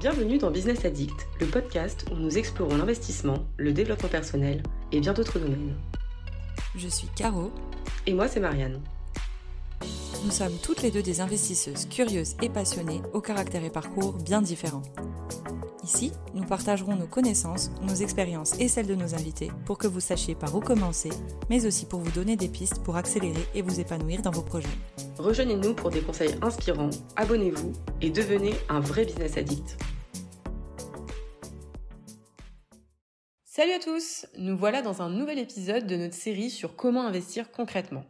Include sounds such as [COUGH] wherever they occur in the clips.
Bienvenue dans Business Addict, le podcast où nous explorons l'investissement, le développement personnel et bien d'autres domaines. Je suis Caro. Et moi, c'est Marianne. Nous sommes toutes les deux des investisseuses curieuses et passionnées, au caractère et parcours bien différents. Ici, nous partagerons nos connaissances, nos expériences et celles de nos invités pour que vous sachiez par où commencer, mais aussi pour vous donner des pistes pour accélérer et vous épanouir dans vos projets. Rejoignez-nous pour des conseils inspirants, abonnez-vous et devenez un vrai business addict. Salut à tous Nous voilà dans un nouvel épisode de notre série sur comment investir concrètement.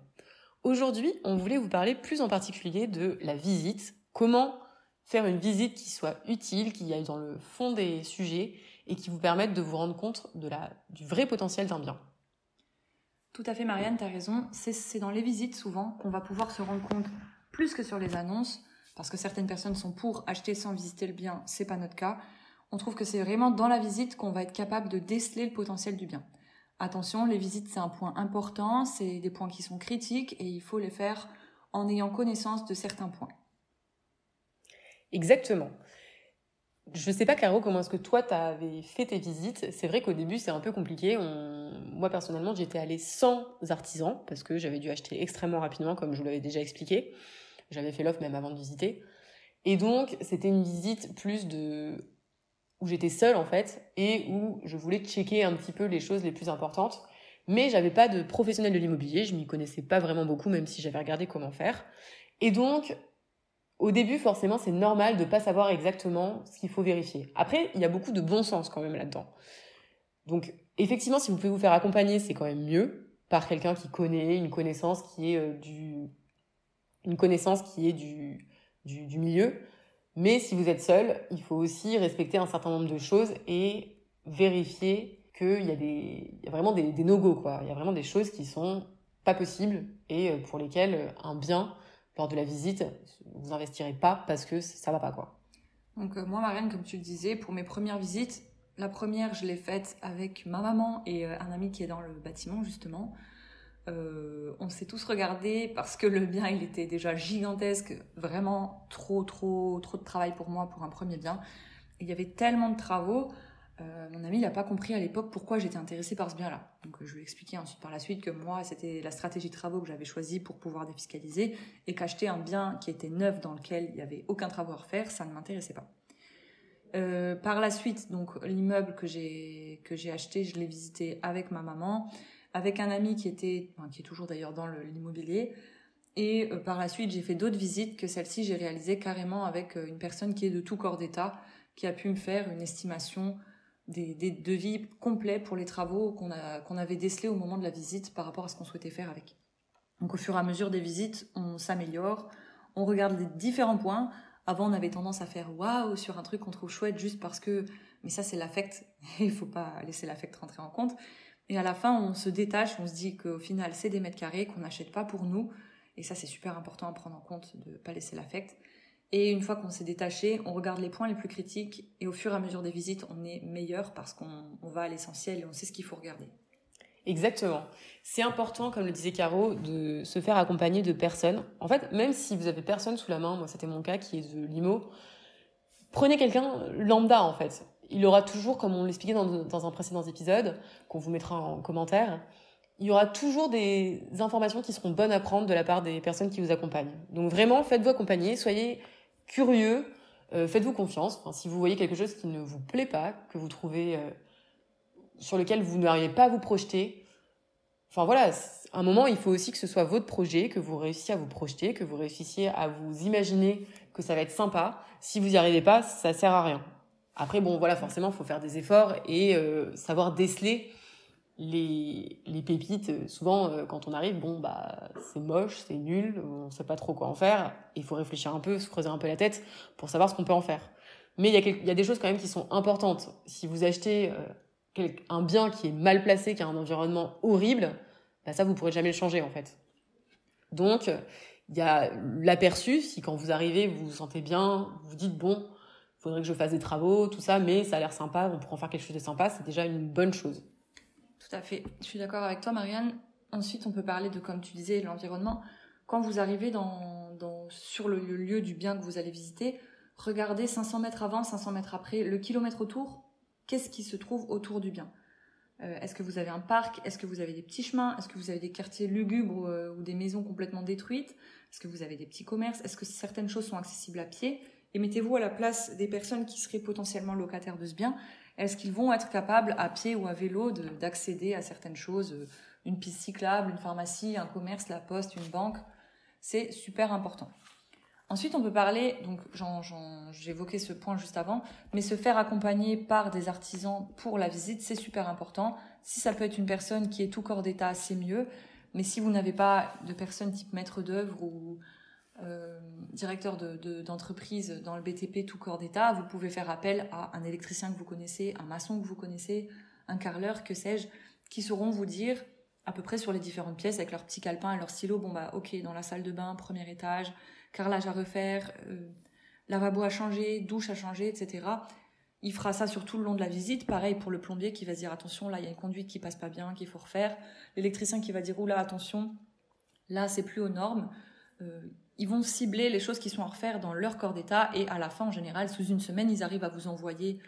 Aujourd'hui, on voulait vous parler plus en particulier de la visite, comment faire une visite qui soit utile, qui aille dans le fond des sujets et qui vous permette de vous rendre compte de la, du vrai potentiel d'un bien. Tout à fait, Marianne, tu as raison. C'est dans les visites souvent qu'on va pouvoir se rendre compte plus que sur les annonces, parce que certaines personnes sont pour acheter sans visiter le bien, c'est pas notre cas. On trouve que c'est vraiment dans la visite qu'on va être capable de déceler le potentiel du bien. Attention, les visites c'est un point important, c'est des points qui sont critiques et il faut les faire en ayant connaissance de certains points. Exactement. Je sais pas, Caro, comment est-ce que toi, tu avais fait tes visites. C'est vrai qu'au début, c'est un peu compliqué. Moi, personnellement, j'étais allée sans artisan parce que j'avais dû acheter extrêmement rapidement, comme je vous l'avais déjà expliqué. J'avais fait l'offre même avant de visiter. Et donc, c'était une visite plus de où j'étais seule en fait et où je voulais checker un petit peu les choses les plus importantes. Mais j'avais pas de professionnel de l'immobilier, je m'y connaissais pas vraiment beaucoup, même si j'avais regardé comment faire. Et donc, au début, forcément, c'est normal de pas savoir exactement ce qu'il faut vérifier. Après, il y a beaucoup de bon sens quand même là-dedans. Donc, effectivement, si vous pouvez vous faire accompagner, c'est quand même mieux par quelqu'un qui connaît, une connaissance qui est euh, du, une connaissance qui est du, milieu. Mais si vous êtes seul, il faut aussi respecter un certain nombre de choses et vérifier qu'il y a des, vraiment des, des no-go, quoi. Il y a vraiment des choses qui sont pas possibles et euh, pour lesquelles un bien, lors de la visite, vous investirez pas parce que ça va pas, quoi. Donc, euh, moi, Marianne, comme tu le disais, pour mes premières visites, la première, je l'ai faite avec ma maman et euh, un ami qui est dans le bâtiment, justement. Euh, on s'est tous regardés parce que le bien il était déjà gigantesque, vraiment trop trop trop de travail pour moi pour un premier bien. il y avait tellement de travaux, euh, mon ami n'a pas compris à l'époque pourquoi j'étais intéressée par ce bien-là. Donc je lui ai expliqué ensuite par la suite que moi c'était la stratégie de travaux que j'avais choisie pour pouvoir défiscaliser et qu'acheter un bien qui était neuf dans lequel il y avait aucun travaux à refaire, ça ne m'intéressait pas. Euh, par la suite, donc l'immeuble que j'ai acheté, je l'ai visité avec ma maman avec un ami qui était, qui est toujours d'ailleurs dans l'immobilier. Et euh, par la suite, j'ai fait d'autres visites que celle-ci, j'ai réalisé carrément avec une personne qui est de tout corps d'État, qui a pu me faire une estimation des, devis complets pour les travaux qu'on qu'on avait décelés au moment de la visite par rapport à ce qu'on souhaitait faire avec. Donc au fur et à mesure des visites, on s'améliore, on regarde les différents points. Avant, on avait tendance à faire waouh sur un truc qu'on trouve chouette juste parce que, mais ça c'est l'affect, [LAUGHS] il faut pas laisser l'affect rentrer en compte. Et à la fin, on se détache, on se dit qu'au final, c'est des mètres carrés qu'on n'achète pas pour nous. Et ça, c'est super important à prendre en compte de ne pas laisser l'affect. Et une fois qu'on s'est détaché, on regarde les points les plus critiques. Et au fur et à mesure des visites, on est meilleur parce qu'on va à l'essentiel et on sait ce qu'il faut regarder. Exactement. C'est important, comme le disait Caro, de se faire accompagner de personnes. En fait, même si vous avez personne sous la main, moi c'était mon cas qui est de l'IMO, prenez quelqu'un lambda en fait il aura toujours, comme on l'expliquait dans, dans un précédent épisode, qu'on vous mettra en commentaire, il y aura toujours des informations qui seront bonnes à prendre de la part des personnes qui vous accompagnent. Donc vraiment, faites-vous accompagner, soyez curieux, euh, faites-vous confiance. Si vous voyez quelque chose qui ne vous plaît pas, que vous trouvez euh, sur lequel vous n'arrivez pas à vous projeter, enfin voilà, à un moment, il faut aussi que ce soit votre projet, que vous réussissiez à vous projeter, que vous réussissiez à vous imaginer que ça va être sympa. Si vous n'y arrivez pas, ça sert à rien. Après, bon, voilà, forcément, il faut faire des efforts et euh, savoir déceler les, les pépites. Souvent, euh, quand on arrive, bon, bah, c'est moche, c'est nul, on sait pas trop quoi en faire. Il faut réfléchir un peu, se creuser un peu la tête pour savoir ce qu'on peut en faire. Mais il y, a y a des choses quand même qui sont importantes. Si vous achetez euh, un bien qui est mal placé, qui a un environnement horrible, bah, ça, vous pourrez jamais le changer, en fait. Donc, il y a l'aperçu, si quand vous arrivez, vous vous sentez bien, vous dites, bon, faudrait que je fasse des travaux, tout ça, mais ça a l'air sympa, on pourra en faire quelque chose de sympa, c'est déjà une bonne chose. Tout à fait. Je suis d'accord avec toi, Marianne. Ensuite, on peut parler de, comme tu disais, l'environnement. Quand vous arrivez dans, sur le, lieu du bien que vous allez visiter, regardez 500 mètres avant, 500 mètres après, le kilomètre autour, qu'est-ce qui se trouve autour du bien? Euh, Est-ce que vous avez un parc? Est-ce que vous avez des petits chemins? Est-ce que vous avez des quartiers lugubres euh, ou des maisons complètement détruites? Est-ce que vous avez des petits commerces? Est-ce que certaines choses sont accessibles à pied? Et mettez-vous à la place des personnes qui seraient potentiellement locataires de ce bien. Est-ce qu'ils vont être capables, à pied ou à vélo, d'accéder à certaines choses euh, Une piste cyclable, une pharmacie, un commerce, la poste, une banque? C'est super important. Ensuite, on peut parler, donc évoqué ce point juste avant, mais se faire accompagner par des artisans pour la visite, c'est super important. Si ça peut être une personne qui est tout corps d'état, c'est mieux. Mais si vous n'avez pas de personne type maître d'œuvre ou euh, directeur d'entreprise de, dans le BTP tout corps d'état, vous pouvez faire appel à un électricien que vous connaissez, un maçon que vous connaissez, un carreleur, que sais-je, qui sauront vous dire à peu près sur les différentes pièces avec leur petit calepin et leur stylo, bon bah ok, dans la salle de bain, premier étage, carrelage à refaire, euh, lavabo à changer, douche à changer, etc. Il fera ça sur tout le long de la visite. Pareil pour le plombier qui va se dire attention, là il y a une conduite qui passe pas bien, qu'il faut refaire. L'électricien qui va dire oula attention, là c'est plus aux normes. Euh, ils vont cibler les choses qui sont à refaire dans leur corps d'état et à la fin en général sous une semaine ils arrivent à vous envoyer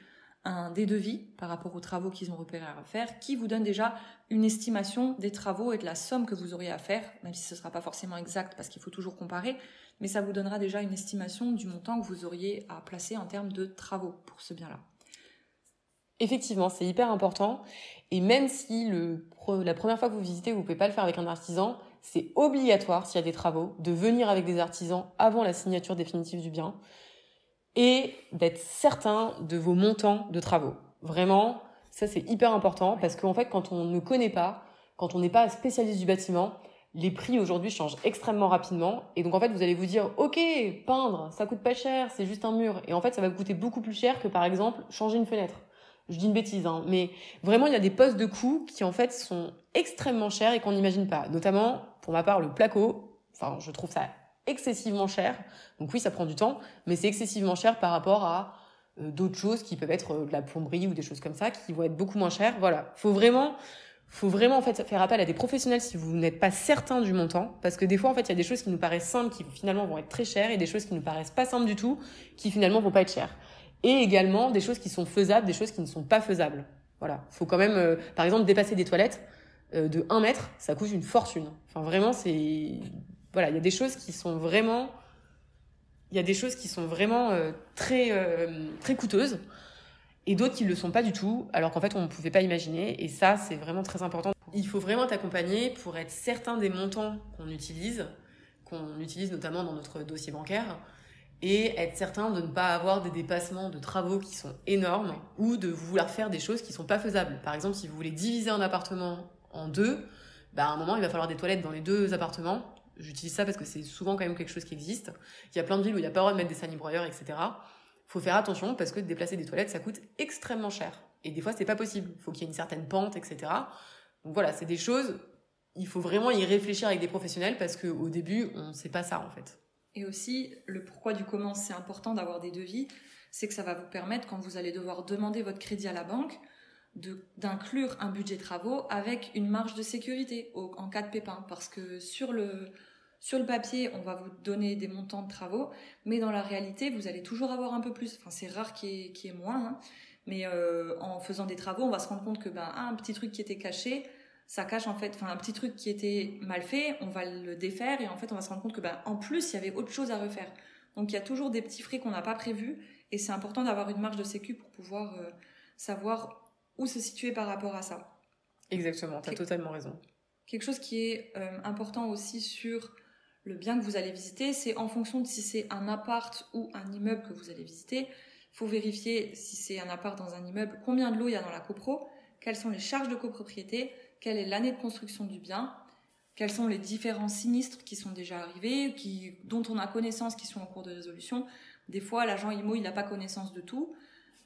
un des devis par rapport aux travaux qu'ils ont repérés à refaire, qui vous donne déjà une estimation des travaux et de la somme que vous auriez à faire, même si ce ne sera pas forcément exact parce qu'il faut toujours comparer, mais ça vous donnera déjà une estimation du montant que vous auriez à placer en termes de travaux pour ce bien-là. Effectivement, c'est hyper important. Et même si le, la première fois que vous visitez, vous ne pouvez pas le faire avec un artisan, c'est obligatoire s'il y a des travaux de venir avec des artisans avant la signature définitive du bien et d'être certain de vos montants de travaux. Vraiment, ça c'est hyper important parce qu'en fait, quand on ne connaît pas, quand on n'est pas spécialiste du bâtiment, les prix aujourd'hui changent extrêmement rapidement. Et donc, en fait, vous allez vous dire, OK, peindre, ça coûte pas cher, c'est juste un mur. Et en fait, ça va vous coûter beaucoup plus cher que, par exemple, changer une fenêtre. Je dis une bêtise, hein. Mais vraiment, il y a des postes de coûts qui, en fait, sont extrêmement chers et qu'on n'imagine pas. Notamment, pour ma part, le placo. Enfin, je trouve ça excessivement cher. Donc oui, ça prend du temps, mais c'est excessivement cher par rapport à euh, d'autres choses qui peuvent être euh, de la plomberie ou des choses comme ça qui vont être beaucoup moins chères. Voilà. Faut vraiment faut vraiment en fait faire appel à des professionnels si vous n'êtes pas certain du montant parce que des fois en fait il y a des choses qui nous paraissent simples qui finalement vont être très chères et des choses qui nous paraissent pas simples du tout qui finalement vont pas être chères et également des choses qui sont faisables des choses qui ne sont pas faisables voilà faut quand même euh, par exemple dépasser des toilettes euh, de 1 mètre ça coûte une fortune enfin vraiment c'est voilà il y a des choses qui sont vraiment il y a des choses qui sont vraiment euh, très très coûteuses et d'autres qui ne le sont pas du tout, alors qu'en fait on ne pouvait pas imaginer. Et ça, c'est vraiment très important. Il faut vraiment t'accompagner pour être certain des montants qu'on utilise, qu'on utilise notamment dans notre dossier bancaire, et être certain de ne pas avoir des dépassements de travaux qui sont énormes ou de vouloir faire des choses qui sont pas faisables. Par exemple, si vous voulez diviser un appartement en deux, bah à un moment il va falloir des toilettes dans les deux appartements. J'utilise ça parce que c'est souvent quand même quelque chose qui existe. Il y a plein de villes où il n'y a pas le droit de mettre des sanibroyeurs, etc faut faire attention parce que déplacer des toilettes, ça coûte extrêmement cher. Et des fois, c'est pas possible. Il faut qu'il y ait une certaine pente, etc. Donc voilà, c'est des choses, il faut vraiment y réfléchir avec des professionnels parce qu'au début, on ne sait pas ça en fait. Et aussi, le pourquoi du comment c'est important d'avoir des devis, c'est que ça va vous permettre, quand vous allez devoir demander votre crédit à la banque, d'inclure un budget travaux avec une marge de sécurité en cas de pépin. Parce que sur le, sur le papier, on va vous donner des montants de travaux, mais dans la réalité, vous allez toujours avoir un peu plus. Enfin, c'est rare qu'il y, ait moins, hein. mais euh, en faisant des travaux, on va se rendre compte que ben, un petit truc qui était caché, ça cache en fait, enfin un petit truc qui était mal fait, on va le défaire et en fait on va se rendre compte que ben, en plus il y avait autre chose à refaire. Donc il y a toujours des petits frais qu'on n'a pas prévus et c'est important d'avoir une marge de sécu pour pouvoir euh, savoir où se situer par rapport à ça. Exactement, tu as totalement raison. Quelque chose qui est euh, important aussi sur le bien que vous allez visiter, c'est en fonction de si c'est un appart ou un immeuble que vous allez visiter. Il faut vérifier si c'est un appart dans un immeuble, combien de lots il y a dans la copro, quelles sont les charges de copropriété, quelle est l'année de construction du bien, quels sont les différents sinistres qui sont déjà arrivés, dont on a connaissance, qui sont en cours de résolution. Des fois, l'agent IMO, il n'a pas connaissance de tout,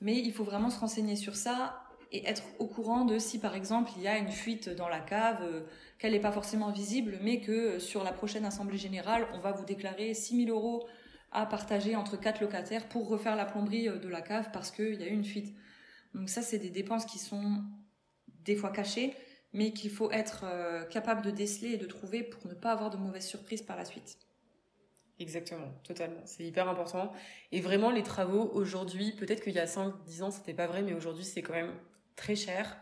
mais il faut vraiment se renseigner sur ça et être au courant de si, par exemple, il y a une fuite dans la cave, euh, qu'elle n'est pas forcément visible, mais que euh, sur la prochaine assemblée générale, on va vous déclarer 6 000 euros à partager entre quatre locataires pour refaire la plomberie euh, de la cave parce qu'il y a eu une fuite. Donc ça, c'est des dépenses qui sont des fois cachées, mais qu'il faut être euh, capable de déceler et de trouver pour ne pas avoir de mauvaises surprises par la suite. Exactement, totalement. C'est hyper important. Et vraiment, les travaux, aujourd'hui, peut-être qu'il y a 5, 10 ans, c'était pas vrai, mais aujourd'hui, c'est quand même très cher.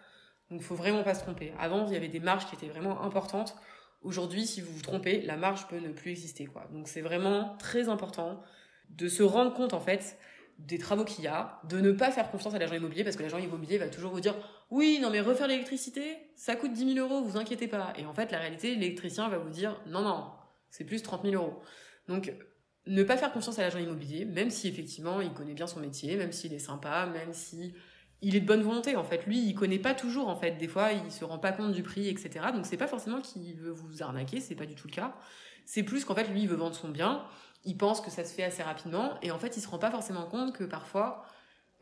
Donc, il faut vraiment pas se tromper. Avant, il y avait des marges qui étaient vraiment importantes. Aujourd'hui, si vous vous trompez, la marge peut ne plus exister. Donc, c'est vraiment très important de se rendre compte, en fait, des travaux qu'il y a, de ne pas faire confiance à l'agent immobilier, parce que l'agent immobilier va toujours vous dire oui, non, mais refaire l'électricité, ça coûte 10 000 euros, vous inquiétez pas. Et en fait, la réalité, l'électricien va vous dire non, non, c'est plus 30 000 euros. Donc, ne pas faire confiance à l'agent immobilier, même si effectivement il connaît bien son métier, même s'il est sympa, même si il est de bonne volonté en fait. Lui, il connaît pas toujours en fait. Des fois, il se rend pas compte du prix, etc. Donc c'est pas forcément qu'il veut vous arnaquer, c'est pas du tout le cas. C'est plus qu'en fait lui, il veut vendre son bien. Il pense que ça se fait assez rapidement et en fait, il se rend pas forcément compte que parfois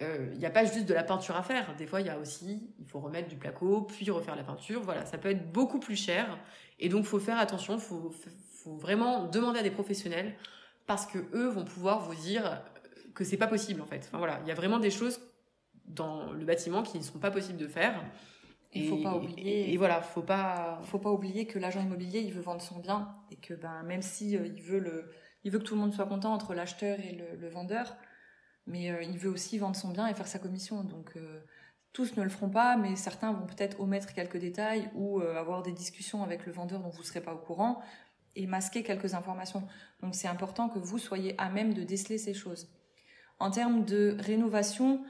euh, il n'y a pas juste de la peinture à faire. Des fois, il y a aussi, il faut remettre du placo, puis refaire la peinture. Voilà, ça peut être beaucoup plus cher. Et donc, faut faire attention. Faut, faut vraiment demander à des professionnels parce que eux vont pouvoir vous dire que c'est pas possible en fait. Enfin voilà, il y a vraiment des choses dans le bâtiment qui ne sont pas possibles de faire. Il faut pas oublier. Et, voilà, faut pas. Faut pas oublier que l'agent immobilier, il veut vendre son bien et que ben même si euh, il veut le, il veut que tout le monde soit content entre l'acheteur et le, vendeur, mais euh, il veut aussi vendre son bien et faire sa commission. Donc euh, tous ne le feront pas, mais certains vont peut-être omettre quelques détails ou avoir des discussions avec le vendeur dont vous ne serez pas au courant et masquer quelques informations. Donc c'est important que vous soyez à même de déceler ces choses. En termes de rénovation,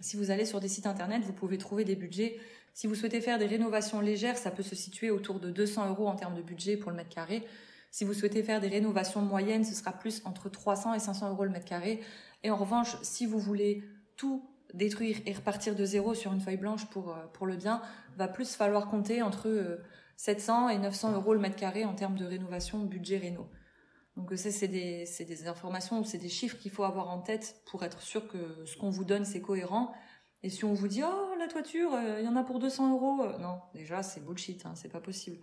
si vous allez sur des sites internet, vous pouvez trouver des budgets. Si vous souhaitez faire des rénovations légères, ça peut se situer autour de 200 euros en termes de budget pour le mètre carré. Si vous souhaitez faire des rénovations moyennes, ce sera plus entre 300 et 500 euros le mètre carré. Et en revanche, si vous voulez tout détruire et repartir de zéro sur une feuille blanche pour, euh, pour le bien, va plus falloir compter entre euh, 700 et 900 euros le mètre carré en termes de rénovation budget réno. Donc ça, c'est des, des informations, c'est des chiffres qu'il faut avoir en tête pour être sûr que ce qu'on vous donne, c'est cohérent. Et si on vous dit, oh, la toiture, euh, il y en a pour 200 euros, euh, non, déjà, c'est bullshit, hein, c'est pas possible.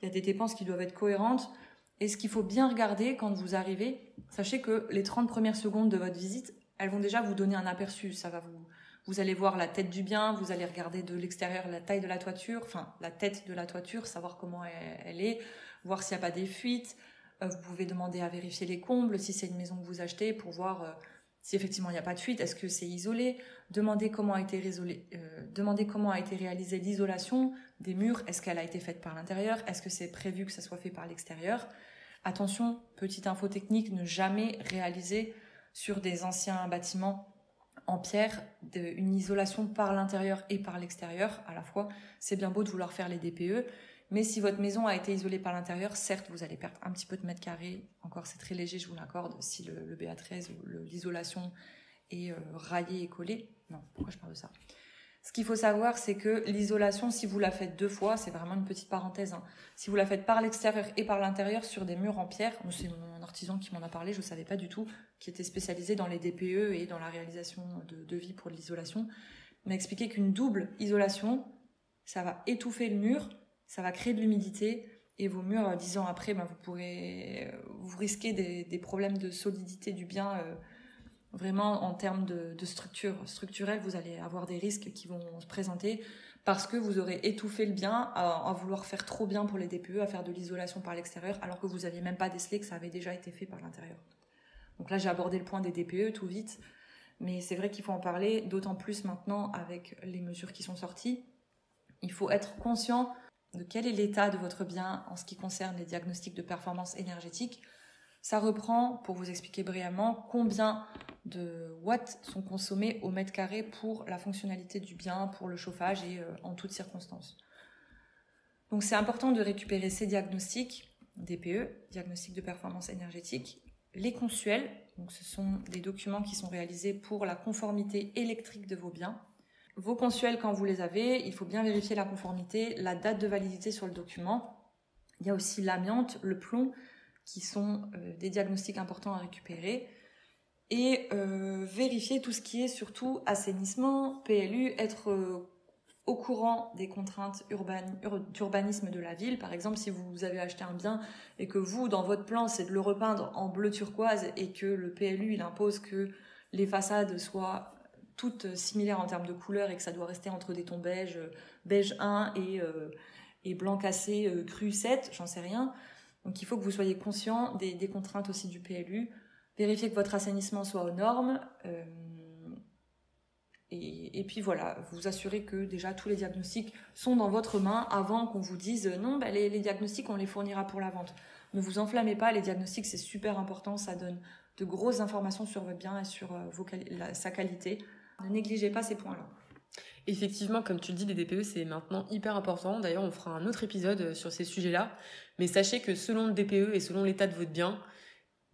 Il y a des dépenses qui doivent être cohérentes. Et ce qu'il faut bien regarder quand vous arrivez, sachez que les 30 premières secondes de votre visite, elles vont déjà vous donner un aperçu. Ça va vous, vous allez voir la tête du bien, vous allez regarder de l'extérieur la taille de la toiture, enfin la tête de la toiture, savoir comment elle, est, voir s'il n'y a pas des fuites. Euh, vous pouvez demander à vérifier les combles si c'est une maison que vous achetez pour voir euh, si effectivement il n'y a pas de fuite, est-ce que c'est isolé? Demandez comment a été, euh, comment a été réalisée l'isolation des murs, est-ce qu'elle a été faite par l'intérieur, est-ce que c'est prévu que ça soit fait par l'extérieur? Attention, petite info technique, ne jamais réaliser sur des anciens bâtiments en pierre une isolation par l'intérieur et par l'extérieur à la fois. C'est bien beau de vouloir faire les DPE, mais si votre maison a été isolée par l'intérieur, certes, vous allez perdre un petit peu de mètres carrés. Encore, c'est très léger, je vous l'accorde, si le, BA13 ou l'isolation est euh, raillée et collée. Non, pourquoi je parle de ça? Ce qu'il faut savoir, c'est que l'isolation, si vous la faites deux fois, c'est vraiment une petite parenthèse. Hein. Si vous la faites par l'extérieur et par l'intérieur sur des murs en pierre, c'est mon artisan qui m'en a parlé, je ne savais pas du tout, qui était spécialisé dans les DPE et dans la réalisation de devis pour l'isolation, m'a expliqué qu'une double isolation, ça va étouffer le mur, ça va créer de l'humidité, et vos murs, dix ans après, ben, vous pourrez, vous risquez des, problèmes de solidité du bien. Euh, Vraiment, en termes de, structure structurelle, vous allez avoir des risques qui vont se présenter parce que vous aurez étouffé le bien à, vouloir faire trop bien pour les DPE, à faire de l'isolation par l'extérieur, alors que vous n'aviez même pas décelé que ça avait déjà été fait par l'intérieur. Donc là, j'ai abordé le point des DPE tout vite, mais c'est vrai qu'il faut en parler, d'autant plus maintenant avec les mesures qui sont sorties. Il faut être conscient de quel est l'état de votre bien en ce qui concerne les diagnostics de performance énergétique. Ça reprend, pour vous expliquer brièvement, combien de watts sont consommés au mètre carré pour la fonctionnalité du bien, pour le chauffage et euh, en toutes circonstances. Donc c'est important de récupérer ces diagnostics, DPE, diagnostic de performance énergétique, les consuels, ce sont des documents qui sont réalisés pour la conformité électrique de vos biens. Vos consuels, quand vous les avez, il faut bien vérifier la conformité, la date de validité sur le document. Il y a aussi l'amiante, le plomb, qui sont euh, des diagnostics importants à récupérer et euh, vérifier tout ce qui est surtout assainissement, PLU, être euh, au courant des contraintes d'urbanisme de la ville. Par exemple, si vous avez acheté un bien et que vous, dans votre plan, c'est de le repeindre en bleu turquoise et que le PLU, il impose que les façades soient toutes similaires en termes de couleur et que ça doit rester entre des tons beige, beige 1 et, et blanc cassé cru 7, j'en sais rien Donc il faut que vous soyez conscient des, contraintes aussi du PLU, vérifier que votre assainissement soit aux normes. Euh, et, puis voilà, vous assurez que déjà tous les diagnostics sont dans votre main avant qu'on vous dise non, bah, les, diagnostics on les fournira pour la vente. Ne vous enflammez pas, les diagnostics c'est super important, ça donne de grosses informations sur votre bien et sur euh, sa qualité. Ne négligez pas ces points-là. Effectivement, comme tu le dis, les DPE, c'est maintenant hyper important. D'ailleurs, on fera un autre épisode euh, sur ces sujets-là. Mais sachez que selon le DPE et selon l'état de votre bien,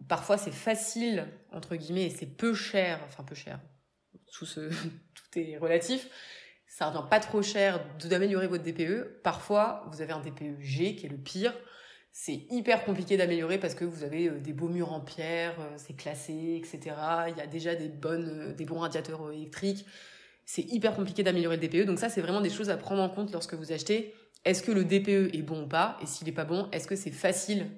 parfois c'est facile, entre guillemets, et c'est peu cher, enfin peu cher, [LAUGHS] tout, est relatif, ça revient pas trop cher d'améliorer votre DPE. Parfois, vous avez un DPE G qui est le pire. C'est hyper compliqué d'améliorer parce que vous avez euh, des beaux murs en pierre, euh, c'est classé, etc. Il y a déjà des bonnes, des bons radiateurs électriques c'est hyper compliqué d'améliorer le DPE. Donc ça, c'est vraiment des choses à prendre en compte lorsque vous achetez. Est-ce que le DPE est bon ou pas? Et s'il n'est pas bon, est-ce que c'est facile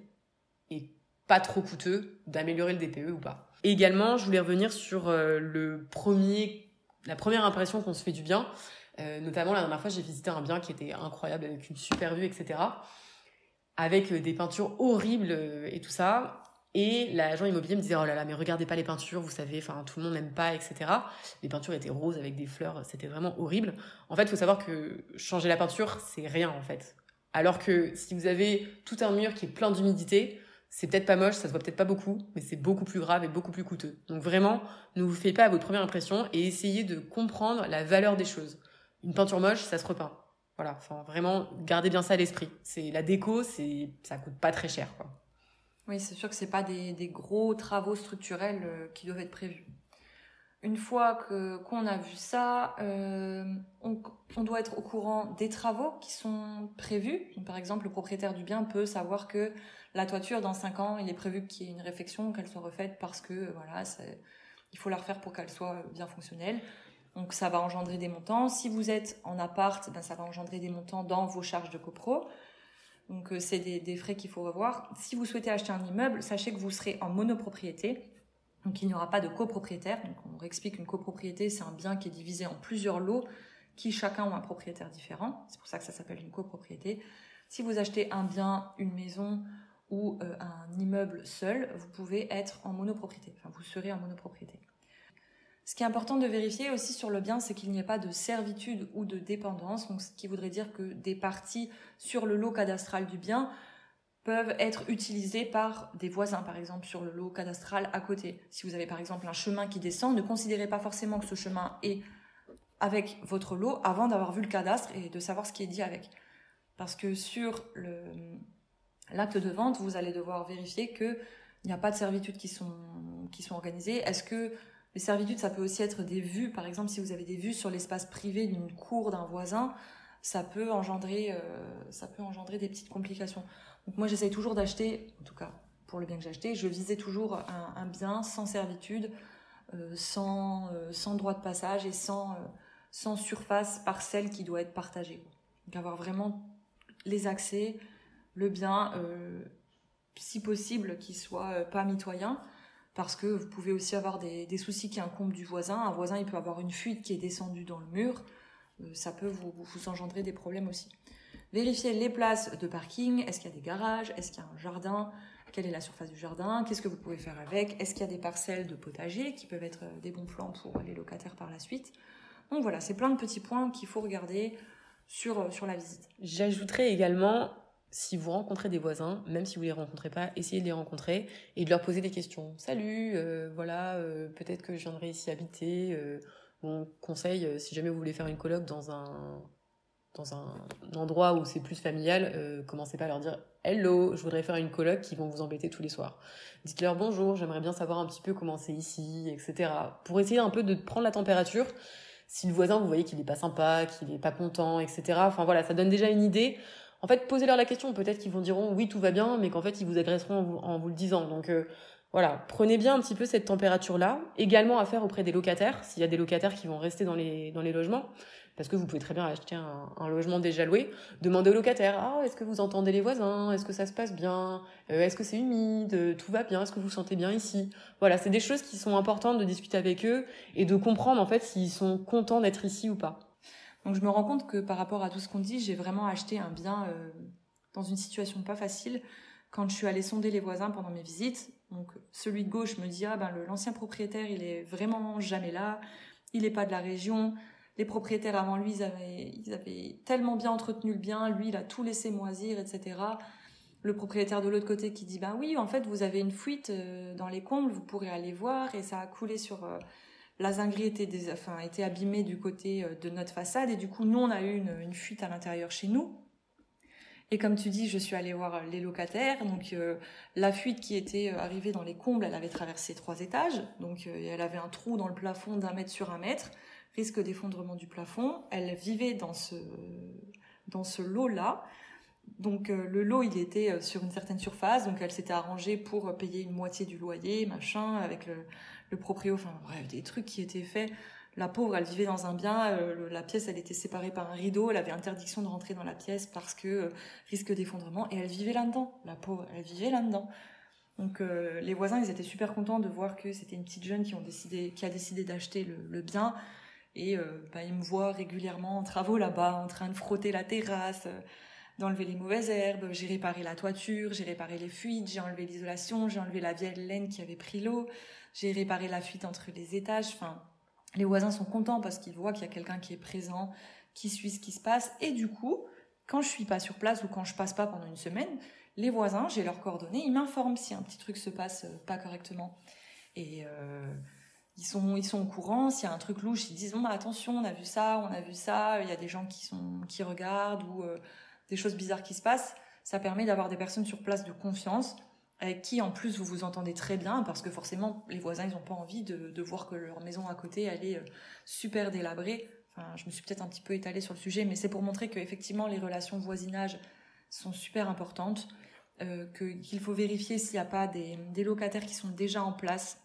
et pas trop coûteux d'améliorer le DPE ou pas? Également, je voulais revenir sur euh, le premier, la première impression qu'on se fait du bien. Euh, notamment, la dernière fois, j'ai visité un bien qui était incroyable, avec une super vue, etc. Avec euh, des peintures horribles et tout ça. Et l'agent immobilier me disait oh là là mais regardez pas les peintures, vous savez, enfin tout le monde n'aime pas, etc. Les peintures étaient roses avec des fleurs, c'était vraiment horrible. En fait, faut savoir que changer la peinture, c'est rien en fait. Alors que si vous avez tout un mur qui est plein d'humidité, c'est peut-être pas moche, ça se voit peut-être pas beaucoup, mais c'est beaucoup plus grave et beaucoup plus coûteux. Donc vraiment, ne vous faites pas à votre première impression et essayez de comprendre la valeur des choses. Une peinture moche, ça se repeint. Voilà, vraiment, gardez bien ça à l'esprit. C'est la déco, c'est ça coûte pas très cher quoi. Oui, c'est sûr que c'est pas des, gros travaux structurels euh, qui doivent être prévus. Une fois que qu'on a vu ça, euh, on, doit être au courant des travaux qui sont prévus. Par exemple, le propriétaire du bien peut savoir que la toiture, dans 5 ans, il est prévu qu'il y ait une réfection, qu'elle soit refaite parce que voilà, il faut la refaire pour qu'elle soit bien fonctionnelle. Donc ça va engendrer des montants. Si vous êtes en appart, ben, ça va engendrer des montants dans vos charges de copro. Donc euh, c'est des, frais qu'il faut revoir. Si vous souhaitez acheter un immeuble, sachez que vous serez en monopropriété. Donc il n'y aura pas de copropriétaire. Donc on réexplique une copropriété, c'est un bien qui est divisé en plusieurs lots qui chacun ont un propriétaire différent. C'est pour ça que ça s'appelle une copropriété. Si vous achetez un bien, une maison ou euh, un immeuble seul, vous pouvez être en monopropriété. Enfin, vous serez en monopropriété. Ce qui est important de vérifier aussi sur le bien, c'est qu'il n'y ait pas de servitude ou de dépendance, donc ce qui voudrait dire que des parties sur le lot cadastral du bien peuvent être utilisées par des voisins, par exemple sur le lot cadastral à côté. Si vous avez par exemple un chemin qui descend, ne considérez pas forcément que ce chemin est avec votre lot avant d'avoir vu le cadastre et de savoir ce qui est dit avec. Parce que sur l'acte de vente, vous allez devoir vérifier qu'il n'y a pas de servitudes qui sont, qui sont organisées. Est-ce que les servitudes, ça peut aussi être des vues. Par exemple, si vous avez des vues sur l'espace privé d'une cour d'un voisin, ça peut engendrer, euh, ça peut engendrer des petites complications. Moi, j'essaye toujours d'acheter, en tout cas pour le bien que acheté, je visais toujours un, bien sans servitude, euh, sans, euh, sans droit de passage et sans, sans surface parcelle qui doit être partagée. Donc avoir vraiment les accès, le bien, si possible, qui soit pas mitoyen parce que vous pouvez aussi avoir des, des, soucis qui incombent du voisin. Un voisin, il peut avoir une fuite qui est descendue dans le mur. Euh, ça peut vous, vous engendrer des problèmes aussi. Vérifiez les places de parking. Est-ce qu'il y a des garages? Est-ce qu'il y a un jardin? Quelle est la surface du jardin? Qu'est-ce que vous pouvez faire avec? Est-ce qu'il y a des parcelles de potager qui peuvent être des bons plans pour les locataires par la suite? Donc voilà, c'est plein de petits points qu'il faut regarder sur, sur la visite. J'ajouterais également si vous rencontrez des voisins, même si vous les rencontrez pas, essayez de les rencontrer et de leur poser des questions. Salut, euh, voilà, euh, peut-être que je viendrai ici habiter. Mon conseil, euh, si jamais vous voulez faire une coloc dans un dans un endroit où c'est plus familial, commencez pas à leur dire Hello, je voudrais faire une coloc qui vont vous embêter tous les soirs. Dites-leur bonjour, j'aimerais bien savoir un petit peu comment c'est ici, etc. Pour essayer un peu de prendre la température. Si le voisin, vous voyez qu'il est pas sympa, qu'il est pas content, etc. Enfin voilà, ça donne déjà une idée en fait, posez-leur la question. Peut-être qu'ils vous diront oui, tout va bien, mais qu'en fait, ils vous agresseront en vous, en vous le disant. Donc euh, voilà, prenez bien un petit peu cette température-là. Également à faire auprès des locataires, s'il y a des locataires qui vont rester dans les, dans les logements. Parce que vous pouvez très bien acheter un, un logement déjà loué. Demandez aux locataires, ah, est-ce que vous entendez les voisins? Est-ce que ça se passe bien? Euh, Est-ce que c'est humide? Tout va bien? Est-ce que vous vous sentez bien ici? Voilà, c'est des choses qui sont importantes de discuter avec eux et de comprendre en fait s'ils sont contents d'être ici ou pas. Donc je me rends compte que par rapport à tout ce qu'on dit, j'ai vraiment acheté un bien euh, dans une situation pas facile. Quand je suis allée sonder les voisins pendant mes visites, donc celui de gauche me dit ah ben l'ancien propriétaire il est vraiment jamais là, il n'est pas de la région. Les propriétaires avant lui ils avaient, tellement bien entretenu le bien, lui il a tout laissé moisir, etc. Le propriétaire de l'autre côté qui dit ben oui en fait vous avez une fuite euh, dans les combles, vous pourrez aller voir. Et ça a coulé sur euh, la zinguerie était, des, était abîmée du côté euh, de notre façade et du coup nous on a eu une, fuite à l'intérieur chez nous. Et comme tu dis, je suis allée voir les locataires. Donc euh, la fuite qui était euh, arrivée dans les combles, elle avait traversé trois étages. Donc elle avait un trou dans le plafond d'un mètre sur un mètre, risque d'effondrement du plafond. Elle vivait dans ce ce lot-là. Donc le lot, il était sur une certaine surface, donc elle s'était arrangée pour payer une moitié du loyer, machin, avec le, le proprio, enfin bref, des trucs qui étaient faits la pauvre, elle vivait dans un bien, euh, la pièce, elle était séparée par un rideau, elle avait interdiction de rentrer dans la pièce parce que euh, risque d'effondrement, et elle vivait là-dedans, la pauvre, elle vivait là-dedans. Donc euh, les voisins, ils étaient super contents de voir que c'était une petite jeune qui, qui a décidé d'acheter le, bien, et bah, ils me voient régulièrement en travaux là-bas, en train de frotter la terrasse, d'enlever les mauvaises herbes, j'ai réparé la toiture, j'ai réparé les fuites, j'ai enlevé l'isolation, j'ai enlevé la vieille laine qui avait pris l'eau, j'ai réparé la fuite entre les étages, enfin les voisins sont contents parce qu'ils voient qu'il y a quelqu'un qui est présent, qui suit ce qui se passe. Et du coup, quand je suis pas sur place ou quand je passe pas pendant une semaine, les voisins, j'ai leurs coordonnées, ils m'informent si un petit truc se passe euh, pas correctement. Et euh, ils sont ils sont au courant. S'il y a un truc louche, ils disent bon bah, attention, on a vu ça, on a vu ça. Il y a des gens qui sont qui regardent ou euh, des choses bizarres qui se passent. Ça permet d'avoir des personnes sur place de confiance avec qui en plus vous vous entendez très bien parce que forcément les voisins ils n'ont pas envie de, voir que leur maison à côté elle est euh, super délabrée. Enfin, je me suis peut-être un petit peu étalée sur le sujet, mais c'est pour montrer que effectivement les relations voisinage sont super importantes, euh, qu'il faut vérifier s'il n'y a pas des, locataires qui sont déjà en place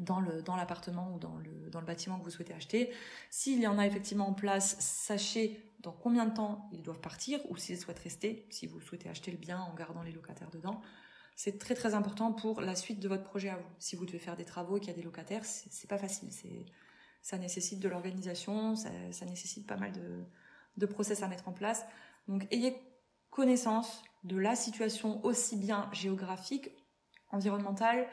dans l'appartement ou dans le dans le bâtiment que vous souhaitez acheter. S'il y en a effectivement en place, sachez dans combien de temps ils doivent partir ou s'ils souhaitent rester, si vous souhaitez acheter le bien en gardant les locataires dedans c'est très très important pour la suite de votre projet à vous. Si vous devez faire des travaux et qu'il y a des locataires, c'est pas facile. Ça nécessite de l'organisation, ça, nécessite pas mal de, de process à mettre en place. Donc ayez connaissance de la situation aussi bien géographique, environnementale.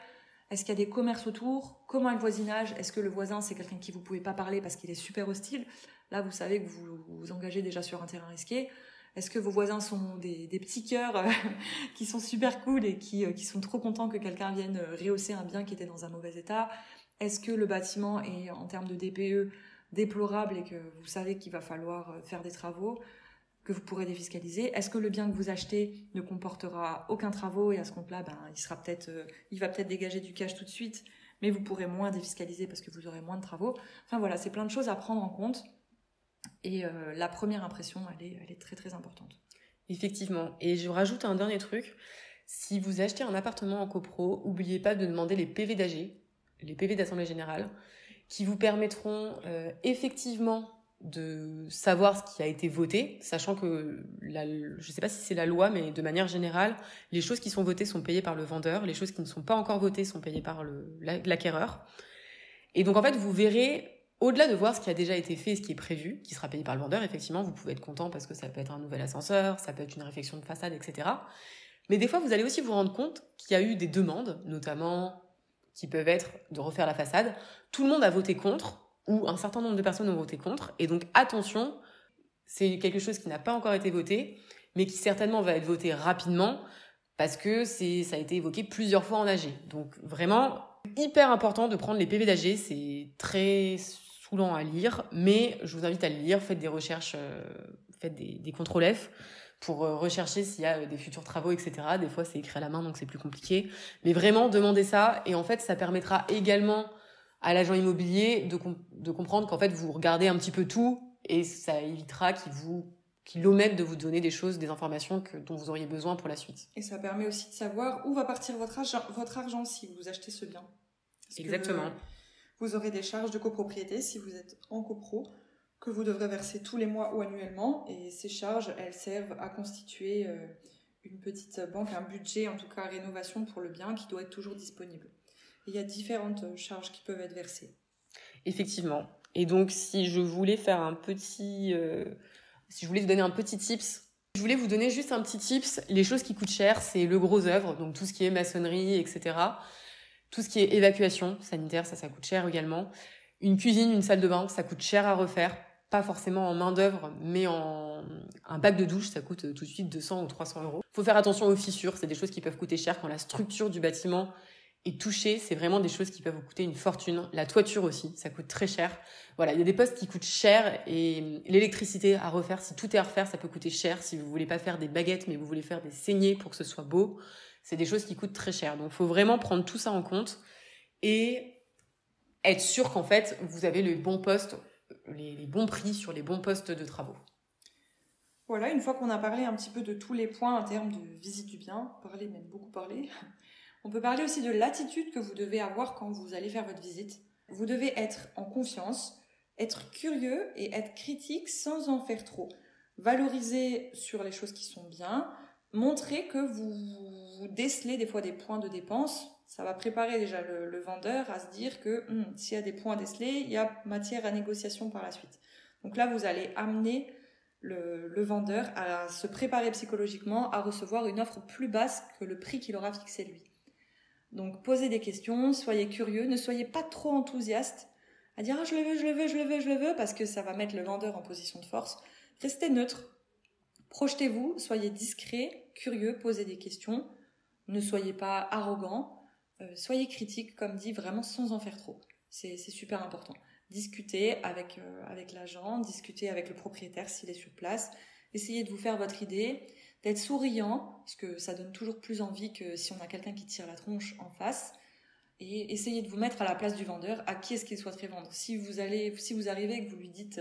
Est-ce qu'il y a des commerces autour? Comment est le voisinage? Est-ce que le voisin c'est quelqu'un qui vous pouvez pas parler parce qu'il est super hostile? Là, vous savez que vous vous engagez déjà sur un terrain risqué. Est-ce que vos voisins sont des, petits cœurs euh, [LAUGHS] qui sont super cool et qui, euh, qui sont trop contents que quelqu'un vienne euh, rehausser un bien qui était dans un mauvais état? Est-ce que le bâtiment est en termes de DPE déplorable et que vous savez qu'il va falloir faire des travaux que vous pourrez défiscaliser? Est-ce que le bien que vous achetez ne comportera aucun travaux et à ce compte-là, ben, il sera peut-être, il va peut-être dégager du cash tout de suite, mais vous pourrez moins défiscaliser parce que vous aurez moins de travaux? Enfin voilà, c'est plein de choses à prendre en compte. Et euh, la première impression, elle est, elle est très très importante. Effectivement. Et je rajoute un dernier truc. Si vous achetez un appartement en copro, n'oubliez pas de demander les PV d'AG, les PV d'Assemblée Générale, qui vous permettront euh, effectivement de savoir ce qui a été voté, sachant que je ne sais pas si c'est la loi, mais de manière générale, les choses qui sont votées sont payées par le vendeur, les choses qui ne sont pas encore votées sont payées par l'acquéreur. Et donc en fait, vous verrez au-delà de voir ce qui a déjà été fait, ce qui est prévu, qui sera payé par le vendeur, effectivement, vous pouvez être content parce que ça peut être un nouvel ascenseur, ça peut être une réflexion de façade, etc. Mais des fois, vous allez aussi vous rendre compte qu'il y a eu des demandes, notamment qui peuvent être de refaire la façade. Tout le monde a voté contre, ou un certain nombre de personnes ont voté contre. Et donc, attention, c'est quelque chose qui n'a pas encore été voté, mais qui certainement va être voté rapidement parce que ça a été évoqué plusieurs fois en AG. Donc, vraiment, hyper important de prendre les PV d'AG. C'est très saoulant à lire, mais je vous invite à le lire. Faites des recherches, euh, faites des, des contrôles F pour euh, rechercher s'il y a euh, des futurs travaux, etc. Des fois, c'est écrit à la main, donc c'est plus compliqué. Mais vraiment, demandez ça. Et en fait, ça permettra également à l'agent immobilier de, de comprendre qu'en fait, vous regardez un petit peu tout et ça évitera qu'il vous qu'il omette de vous donner des choses, des informations que, dont vous auriez besoin pour la suite. Et ça permet aussi de savoir où va partir votre argent, votre argent si vous achetez ce bien. Exactement. Vous aurez des charges de copropriété si vous êtes en copro que vous devrez verser tous les mois ou annuellement. Et ces charges, elles servent à constituer euh, une petite banque, un budget, en tout cas rénovation pour le bien qui doit être toujours disponible. il y a différentes euh, charges qui peuvent être versées. Effectivement. Et donc, si je voulais faire un petit, euh, si je voulais vous donner un petit tips Je voulais vous donner juste un petit tips. Les choses qui coûtent cher, c'est le gros œuvre, donc tout ce qui est maçonnerie, etc. Tout ce qui est évacuation sanitaire, ça, ça coûte cher également. Une cuisine, une salle de bain, ça coûte cher à refaire. Pas forcément en main d'œuvre, mais en un bac de douche, ça coûte tout de suite 200 ou 300 euros. Faut faire attention aux fissures, c'est des choses qui peuvent coûter cher quand la structure du bâtiment est touchée. C'est vraiment des choses qui peuvent vous coûter une fortune. La toiture aussi, ça coûte très cher. Voilà, il y a des postes qui coûtent cher et l'électricité à refaire, si tout est à refaire, ça peut coûter cher. Si vous voulez pas faire des baguettes, mais vous voulez faire des saignées pour que ce soit beau, c'est des choses qui coûtent très cher. Donc, faut vraiment prendre tout ça en compte et être sûr qu'en fait, vous avez les bons postes, les, bons prix sur les bons postes de travaux. Voilà, une fois qu'on a parlé un petit peu de tous les points en termes de visite du bien, parler, même beaucoup parler, [LAUGHS] on peut parler aussi de l'attitude que vous devez avoir quand vous allez faire votre visite. Vous devez être en confiance, être curieux et être critique sans en faire trop. Valoriser sur les choses qui sont bien, montrer que vous, vous décelez des fois des points de dépense ça va préparer déjà le, vendeur à se dire que hmm, s'il y a des points décelés, il y a matière à négociation par la suite. Donc là, vous allez amener le, le, vendeur à se préparer psychologiquement à recevoir une offre plus basse que le prix qu'il aura fixé lui. Donc posez des questions, soyez curieux, ne soyez pas trop enthousiaste à dire ah, je le veux, je le veux, je le veux, je le veux, parce que ça va mettre le vendeur en position de force. Restez neutre, projetez-vous, soyez discret, curieux, posez des questions, ne soyez pas arrogant, euh, soyez critique, comme dit, vraiment sans en faire trop. C'est super important. Discutez avec, euh, avec l'agent, discutez avec le propriétaire s'il est sur place. Essayez de vous faire votre idée, d'être souriant, parce que ça donne toujours plus envie que si on a quelqu'un qui tire la tronche en face. Et essayez de vous mettre à la place du vendeur, à qui est-ce qu'il souhaiterait vendre. Si vous si vous arrivez et que vous lui dites,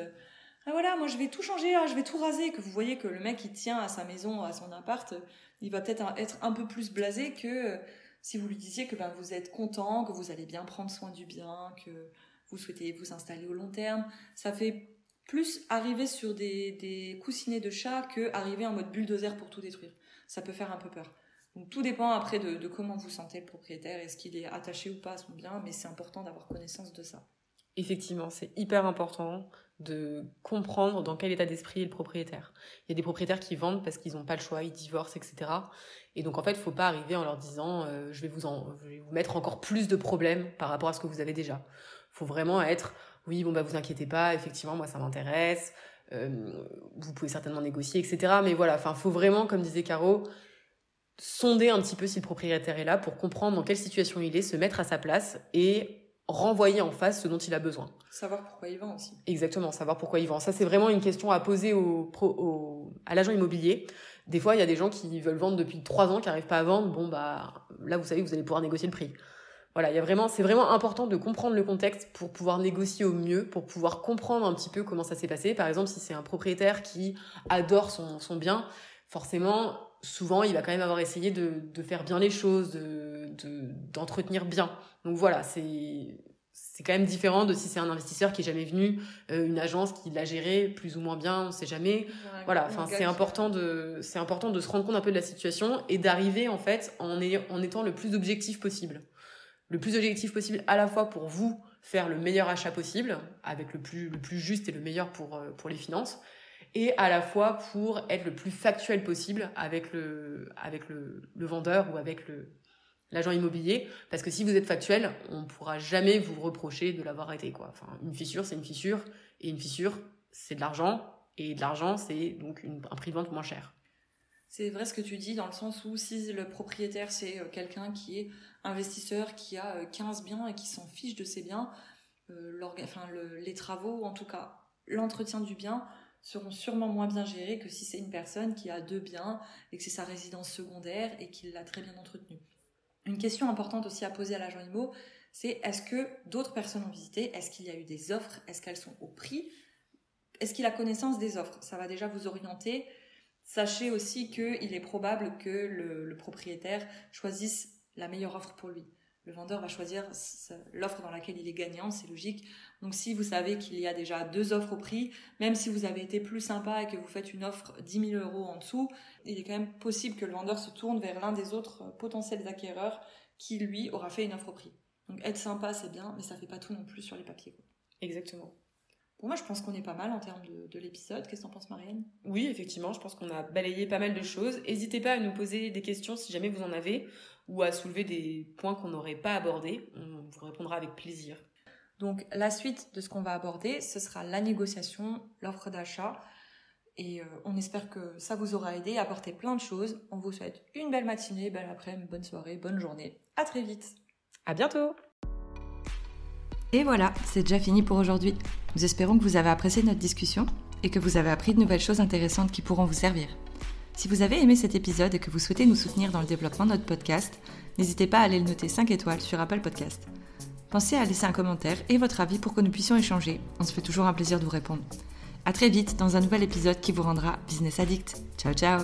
ah voilà, moi je vais tout changer, je vais tout raser, que vous voyez que le mec il tient à sa maison, à son appart, il va peut-être être un peu plus blasé que si vous lui disiez que ben, vous êtes content, que vous allez bien prendre soin du bien, que vous souhaitez vous installer au long terme, ça fait plus arriver sur des, des coussinets de chat que arriver en mode bulldozer pour tout détruire. Ça peut faire un peu peur. Donc tout dépend après de, de comment vous sentez le propriétaire, est-ce qu'il est attaché ou pas à son bien, mais c'est important d'avoir connaissance de ça. Effectivement, c'est hyper important de comprendre dans quel état d'esprit est le propriétaire. Il y a des propriétaires qui vendent parce qu'ils n'ont pas le choix, ils divorcent, etc. Et donc en fait, il faut pas arriver en leur disant euh, je vais vous en, je vais vous mettre encore plus de problèmes par rapport à ce que vous avez déjà. Faut vraiment être oui bon bah vous inquiétez pas, effectivement moi ça m'intéresse, euh, vous pouvez certainement négocier, etc. Mais voilà, enfin faut vraiment comme disait Caro sonder un petit peu si le propriétaire est là pour comprendre dans quelle situation il est, se mettre à sa place et renvoyer en face ce dont il a besoin. Savoir pourquoi il vend aussi. Exactement, savoir pourquoi il vend. Ça, c'est vraiment une question à poser au, au, à l'agent immobilier. Des fois, il y a des gens qui veulent vendre depuis trois ans, qui n'arrivent pas à vendre. Bon, bah, là, vous savez, vous allez pouvoir négocier le prix. Voilà, il y a vraiment, c'est vraiment important de comprendre le contexte pour pouvoir négocier au mieux, pour pouvoir comprendre un petit peu comment ça s'est passé. Par exemple, si c'est un propriétaire qui adore son, son bien, forcément, souvent, il va quand même avoir essayé de, de faire bien les choses, de, d'entretenir bien. Donc voilà, c'est c'est quand même différent de si c'est un investisseur qui est jamais venu, euh, une agence qui l'a géré plus ou moins bien, on sait jamais. voilà, enfin c'est important de c'est important de se rendre compte un peu de la situation et d'arriver en fait en, en étant le plus objectif possible. Le plus objectif possible à la fois pour vous faire le meilleur achat possible avec le plus le plus juste et le meilleur pour euh, pour les finances et à la fois pour être le plus factuel possible avec le avec le, vendeur ou avec le l'agent immobilier, parce que si vous êtes factuel, on ne pourra jamais vous reprocher de l'avoir été. Quoi. Enfin, une fissure, c'est une fissure, et une fissure, c'est de l'argent, et de l'argent, c'est donc un prix de vente moins cher. C'est vrai ce que tu dis, dans le sens où si le propriétaire, c'est euh, quelqu'un qui est investisseur, qui a 15 euh, biens et qui s'en fiche de ses biens, euh, enfin, les travaux, en tout cas l'entretien du bien, seront sûrement moins bien gérés que si c'est une personne qui a deux biens et que c'est sa résidence secondaire et qu'il l'a très bien entretenu. Une question importante aussi à poser à l'agent IMO, c'est est-ce que d'autres personnes ont visité? Est-ce qu'il y a eu des offres? Est-ce qu'elles sont au prix? Est-ce qu'il a connaissance des offres? Ça va déjà vous orienter. Sachez aussi qu'il est probable que le propriétaire choisisse la meilleure offre pour lui le vendeur va choisir l'offre dans laquelle il est gagnant, c'est logique. Donc si vous savez qu'il y a déjà deux offres au prix, même si vous avez été plus sympa et que vous faites une offre 10 000 euros en dessous, il est quand même possible que le vendeur se tourne vers l'un des autres potentiels acquéreurs qui, lui, aura fait une offre au prix. Donc être sympa, c'est bien, mais ça fait pas tout non plus sur les papiers. Exactement. moi, je pense qu'on est pas mal en termes de, l'épisode. Qu'est-ce que t'en penses, Marianne? Oui, effectivement, je pense qu'on a balayé pas mal de choses. N'hésitez pas à nous poser des questions si jamais vous en avez ou à soulever des points qu'on n'aurait pas abordés. On vous répondra avec plaisir. Donc, la suite de ce qu'on va aborder, ce sera la négociation, l'offre d'achat. Et euh, on espère que ça vous aura aidé à apporter plein de choses. On vous souhaite une belle matinée, belle après-midi, bonne soirée, bonne journée. À très vite. À bientôt. Et voilà, c'est déjà fini pour aujourd'hui. Nous espérons que vous avez apprécié notre discussion et que vous avez appris de nouvelles choses intéressantes qui pourront vous servir. Si vous avez aimé cet épisode et que vous souhaitez nous soutenir dans le développement de notre podcast, n'hésitez pas à aller le noter 5 étoiles sur Apple Podcast. Pensez à laisser un commentaire et votre avis pour que nous puissions échanger. On se fait toujours un plaisir de vous répondre. À très vite dans un nouvel épisode qui vous rendra business addict. Ciao ciao